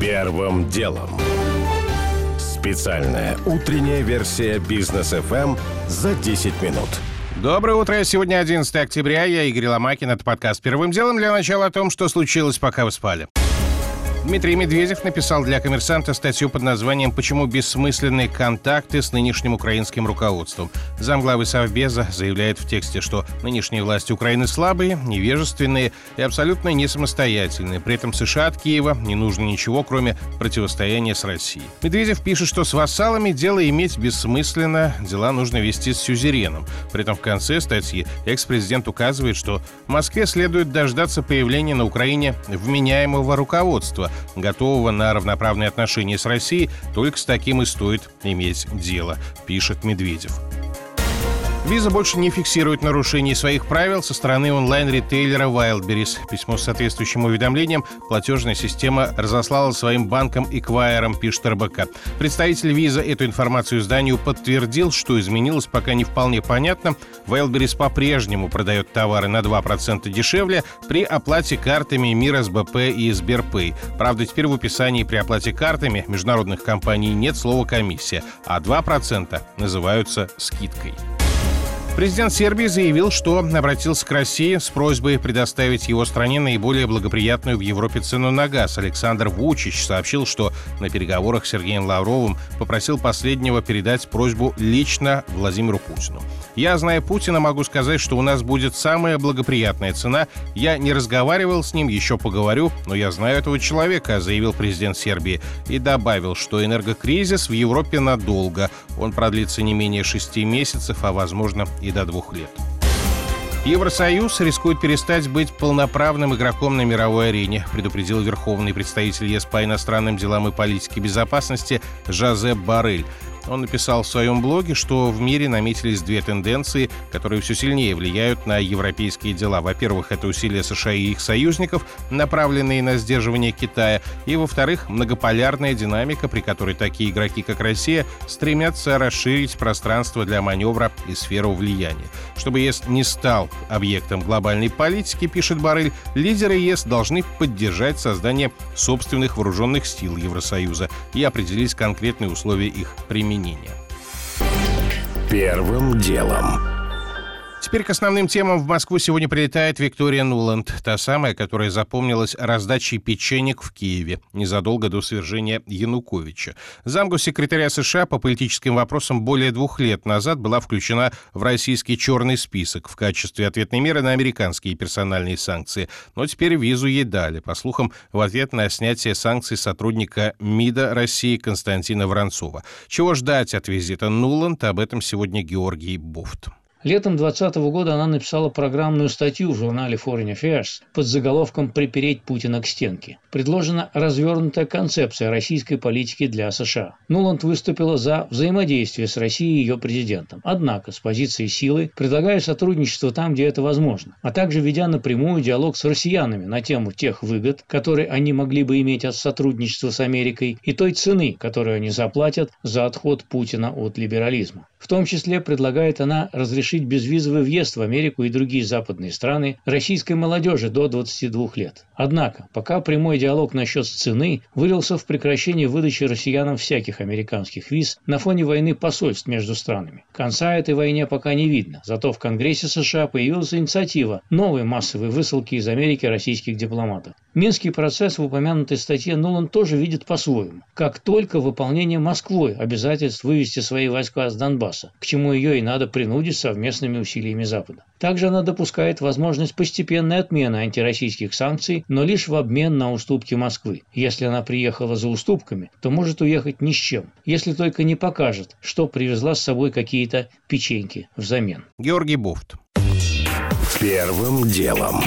Первым делом. Специальная утренняя версия бизнес FM за 10 минут. Доброе утро. Сегодня 11 октября. Я Игорь Ломакин. Это подкаст «Первым делом». Для начала о том, что случилось, пока вы спали. Дмитрий Медведев написал для «Коммерсанта» статью под названием «Почему бессмысленные контакты с нынешним украинским руководством». Замглавы Совбеза заявляет в тексте, что нынешние власти Украины слабые, невежественные и абсолютно не самостоятельные. При этом США от Киева не нужно ничего, кроме противостояния с Россией. Медведев пишет, что с вассалами дело иметь бессмысленно, дела нужно вести с сюзереном. При этом в конце статьи экс-президент указывает, что Москве следует дождаться появления на Украине вменяемого руководства, готового на равноправные отношения с Россией, только с таким и стоит иметь дело, пишет Медведев. Виза больше не фиксирует нарушений своих правил со стороны онлайн-ритейлера Wildberries. Письмо с соответствующим уведомлением платежная система разослала своим банкам и квайерам, пишет РБК. Представитель Виза эту информацию изданию подтвердил, что изменилось пока не вполне понятно. Wildberries по-прежнему продает товары на 2% дешевле при оплате картами Мира СБП и Сберпэй. Правда, теперь в описании при оплате картами международных компаний нет слова «комиссия», а 2% называются скидкой. Президент Сербии заявил, что обратился к России с просьбой предоставить его стране наиболее благоприятную в Европе цену на газ. Александр Вучич сообщил, что на переговорах с Сергеем Лавровым попросил последнего передать просьбу лично Владимиру Путину. «Я, зная Путина, могу сказать, что у нас будет самая благоприятная цена. Я не разговаривал с ним, еще поговорю, но я знаю этого человека», заявил президент Сербии и добавил, что энергокризис в Европе надолго. Он продлится не менее шести месяцев, а, возможно, и до двух лет. Евросоюз рискует перестать быть полноправным игроком на мировой арене, предупредил верховный представитель ЕС по иностранным делам и политике безопасности Жозеп Барель. Он написал в своем блоге, что в мире наметились две тенденции, которые все сильнее влияют на европейские дела. Во-первых, это усилия США и их союзников, направленные на сдерживание Китая. И, во-вторых, многополярная динамика, при которой такие игроки, как Россия, стремятся расширить пространство для маневра и сферу влияния. Чтобы ЕС не стал объектом глобальной политики, пишет Барель, лидеры ЕС должны поддержать создание собственных вооруженных сил Евросоюза и определить конкретные условия их применения применения. Первым делом. Теперь к основным темам. В Москву сегодня прилетает Виктория Нуланд, та самая, которая запомнилась раздачей печенек в Киеве незадолго до свержения Януковича. Замгоссекретаря США по политическим вопросам более двух лет назад была включена в российский черный список в качестве ответной меры на американские персональные санкции. Но теперь визу ей дали, по слухам, в ответ на снятие санкций сотрудника МИДа России Константина Воронцова. Чего ждать от визита Нуланд, об этом сегодня Георгий Буфт. Летом 2020 года она написала программную статью в журнале Foreign Affairs под заголовком «Припереть Путина к стенке». Предложена развернутая концепция российской политики для США. Нуланд выступила за взаимодействие с Россией и ее президентом. Однако, с позиции силы, предлагая сотрудничество там, где это возможно, а также ведя напрямую диалог с россиянами на тему тех выгод, которые они могли бы иметь от сотрудничества с Америкой, и той цены, которую они заплатят за отход Путина от либерализма. В том числе предлагает она разрешить безвизовый въезд в Америку и другие западные страны российской молодежи до 22 лет. Однако, пока прямой диалог насчет цены вылился в прекращение выдачи россиянам всяких американских виз на фоне войны посольств между странами. Конца этой войне пока не видно, зато в Конгрессе США появилась инициатива новой массовой высылки из Америки российских дипломатов. Минский процесс в упомянутой статье Нулан тоже видит по-своему, как только выполнение Москвой обязательств вывести свои войска с Донбасса, к чему ее и надо принудить совместными усилиями Запада. Также она допускает возможность постепенной отмены антироссийских санкций, но лишь в обмен на уступки Москвы. Если она приехала за уступками, то может уехать ни с чем, если только не покажет, что привезла с собой какие-то печеньки взамен. Георгий Буфт. Первым делом.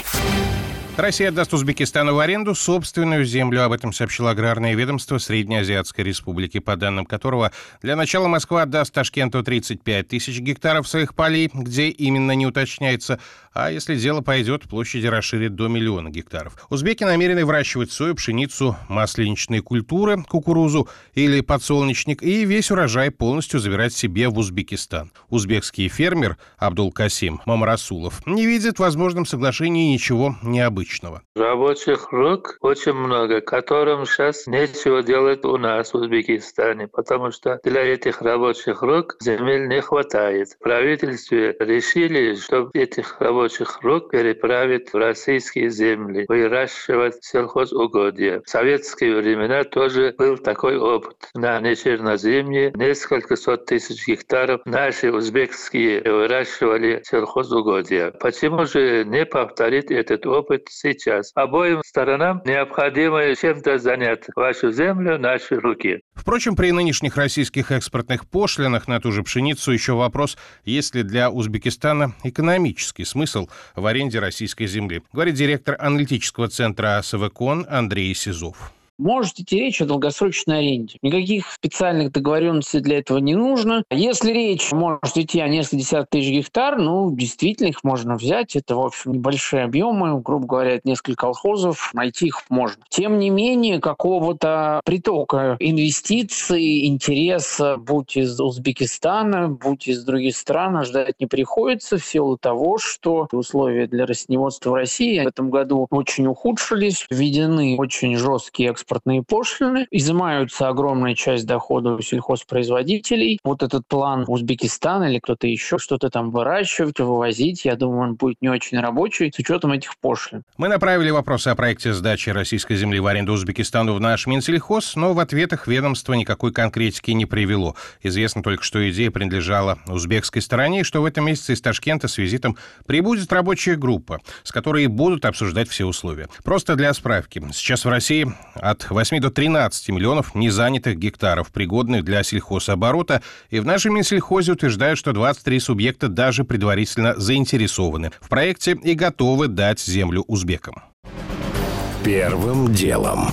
Россия отдаст Узбекистану в аренду собственную землю. Об этом сообщило Аграрное ведомство Среднеазиатской Республики, по данным которого для начала Москва отдаст Ташкенту 35 тысяч гектаров своих полей, где именно не уточняется, а если дело пойдет, площади расширит до миллиона гектаров. Узбеки намерены выращивать сою, пшеницу, масленичные культуры, кукурузу или подсолнечник и весь урожай полностью забирать себе в Узбекистан. Узбекский фермер Абдул Касим Мамрасулов не видит в возможном соглашении ничего необычного наличного. Рабочих рук очень много, которым сейчас нечего делать у нас в Узбекистане, потому что для этих рабочих рук земель не хватает. В правительстве решили, чтобы этих рабочих рук переправить в российские земли, выращивать сельхозугодья. В советские времена тоже был такой опыт. На нечерноземье несколько сот тысяч гектаров наши узбекские выращивали сельхозугодья. Почему же не повторить этот опыт сейчас? Обоим сторонам необходимо чем-то занять вашу землю, наши руки. Впрочем, при нынешних российских экспортных пошлинах на ту же пшеницу еще вопрос, есть ли для Узбекистана экономический смысл в аренде российской земли, говорит директор аналитического центра СВКОН Андрей Сизов. Может идти речь о долгосрочной аренде. Никаких специальных договоренностей для этого не нужно. Если речь может идти о несколько десятков тысяч гектар, ну, действительно, их можно взять. Это, в общем, небольшие объемы, грубо говоря, несколько колхозов, найти их можно. Тем не менее, какого-то притока инвестиций, интереса, будь из Узбекистана, будь из других стран, ждать не приходится в силу того, что условия для растеневодства в России в этом году очень ухудшились, введены очень жесткие экспорт экспортные пошлины, изымаются огромная часть дохода у сельхозпроизводителей. Вот этот план Узбекистана или кто-то еще что-то там выращивать, вывозить, я думаю, он будет не очень рабочий с учетом этих пошлин. Мы направили вопросы о проекте сдачи российской земли в аренду Узбекистану в наш Минсельхоз, но в ответах ведомство никакой конкретики не привело. Известно только, что идея принадлежала узбекской стороне, и что в этом месяце из Ташкента с визитом прибудет рабочая группа, с которой будут обсуждать все условия. Просто для справки. Сейчас в России от от 8 до 13 миллионов незанятых гектаров, пригодных для сельхозоборота, и в нашем Минсельхозе утверждают, что 23 субъекта даже предварительно заинтересованы в проекте и готовы дать землю узбекам. Первым делом.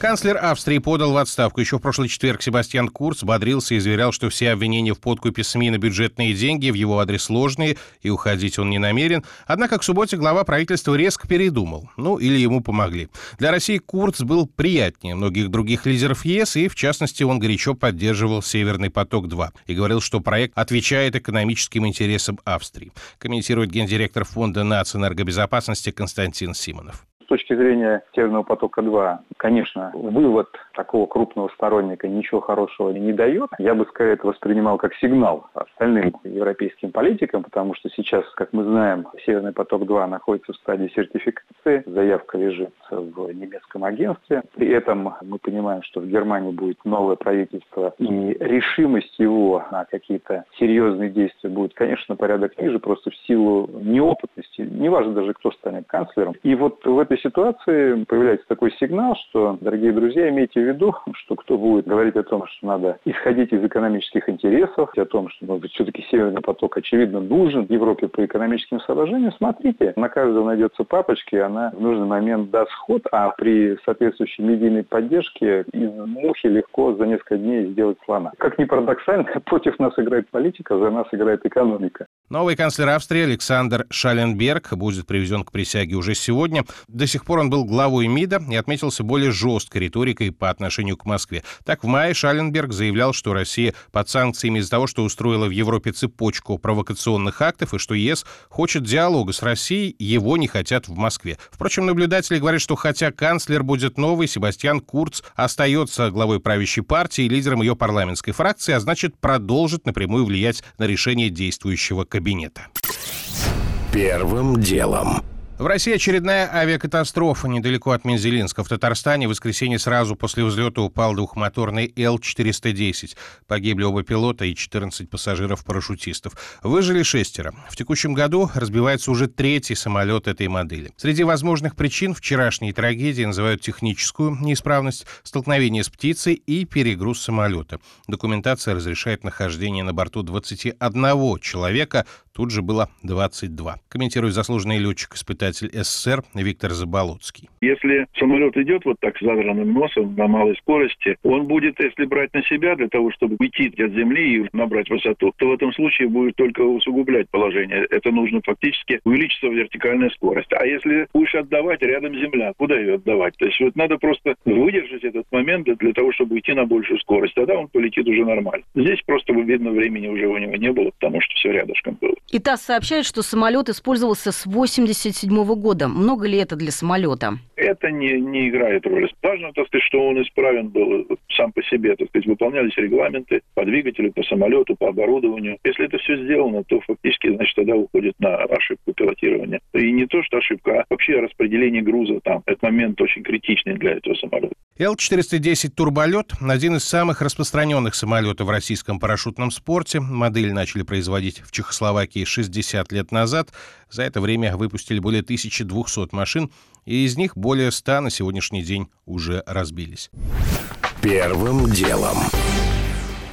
Канцлер Австрии подал в отставку. Еще в прошлый четверг Себастьян Курц бодрился и заверял, что все обвинения в подкупе СМИ на бюджетные деньги в его адрес ложные, и уходить он не намерен. Однако к субботе глава правительства резко передумал. Ну, или ему помогли. Для России Курц был приятнее многих других лидеров ЕС, и, в частности, он горячо поддерживал «Северный поток-2» и говорил, что проект отвечает экономическим интересам Австрии. Комментирует гендиректор Фонда нацэнергобезопасности Константин Симонов точки зрения Северного потока-2, конечно, вывод такого крупного сторонника ничего хорошего не дает. Я бы, скорее, это воспринимал как сигнал остальным европейским политикам, потому что сейчас, как мы знаем, Северный поток-2 находится в стадии сертификации, заявка лежит в немецком агентстве. При этом мы понимаем, что в Германии будет новое правительство, и решимость его на какие-то серьезные действия будет, конечно, порядок ниже, просто в силу неопытности, неважно даже, кто станет канцлером. И вот в этой ситуации появляется такой сигнал, что, дорогие друзья, имейте в виду, что кто будет говорить о том, что надо исходить из экономических интересов, о том, что, может быть, все-таки Северный поток, очевидно, нужен Европе по экономическим соображениям, смотрите, на каждого найдется папочка, и она в нужный момент даст ход, а при соответствующей медийной поддержке из мухи легко за несколько дней сделать слона. Как ни парадоксально, против нас играет политика, за нас играет экономика. Новый канцлер Австрии Александр Шаленберг будет привезен к присяге уже сегодня. До сих пор он был главой МИДа и отметился более жесткой риторикой по отношению к Москве. Так, в мае Шаленберг заявлял, что Россия под санкциями из-за того, что устроила в Европе цепочку провокационных актов, и что ЕС хочет диалога с Россией, его не хотят в Москве. Впрочем, наблюдатели говорят, что хотя канцлер будет новый, Себастьян Курц остается главой правящей партии и лидером ее парламентской фракции, а значит, продолжит напрямую влиять на решение действующего кабинета. Первым делом. В России очередная авиакатастрофа недалеко от Мензелинска. В Татарстане в воскресенье сразу после взлета упал двухмоторный Л-410. Погибли оба пилота и 14 пассажиров-парашютистов. Выжили шестеро. В текущем году разбивается уже третий самолет этой модели. Среди возможных причин вчерашней трагедии называют техническую неисправность, столкновение с птицей и перегруз самолета. Документация разрешает нахождение на борту 21 человека, тут же было 22. Комментирует заслуженный летчик-испытатель СССР Виктор Заболоцкий. Если самолет идет вот так с задранным носом на малой скорости, он будет, если брать на себя для того, чтобы уйти от земли и набрать высоту, то в этом случае будет только усугублять положение. Это нужно фактически увеличиться вертикальная скорость. А если будешь отдавать, рядом земля, куда ее отдавать? То есть вот надо просто выдержать этот момент для того, чтобы уйти на большую скорость. Тогда он полетит уже нормально. Здесь просто, видно, времени уже у него не было, потому что все рядышком было. И ТАСС сообщает, что самолет использовался с 1987 года. Много ли это для самолета? Это не, не играет роли. Важно, так сказать, что он исправен был сам по себе. Так сказать, выполнялись регламенты по двигателю, по самолету, по оборудованию. Если это все сделано, то фактически, значит, тогда уходит на ошибку пилотирования. И не то, что ошибка, а вообще распределение груза там. Этот момент очень критичный для этого самолета. Л-410 «Турболет» – один из самых распространенных самолетов в российском парашютном спорте. Модель начали производить в Чехословакии 60 лет назад. За это время выпустили более 1200 машин, и из них более 100 на сегодняшний день уже разбились. Первым делом.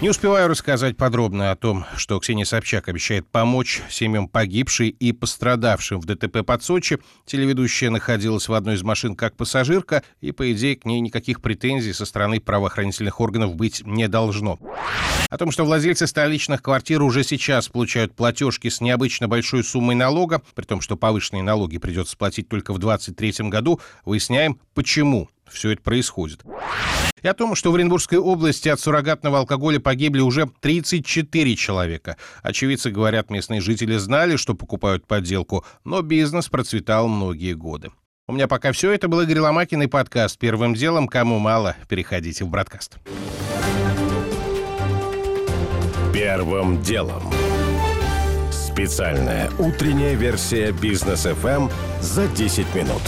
Не успеваю рассказать подробно о том, что Ксения Собчак обещает помочь семьям погибшей и пострадавшим в ДТП под Сочи. Телеведущая находилась в одной из машин как пассажирка, и, по идее, к ней никаких претензий со стороны правоохранительных органов быть не должно. О том, что владельцы столичных квартир уже сейчас получают платежки с необычно большой суммой налога, при том, что повышенные налоги придется платить только в 2023 году, выясняем, почему все это происходит. И о том, что в Оренбургской области от суррогатного алкоголя погибли уже 34 человека. Очевидцы говорят, местные жители знали, что покупают подделку, но бизнес процветал многие годы. У меня пока все. Это был Игорь Ломакин и подкаст «Первым делом». Кому мало, переходите в «Бродкаст». Первым делом. Специальная утренняя версия «Бизнес-ФМ» за 10 минут.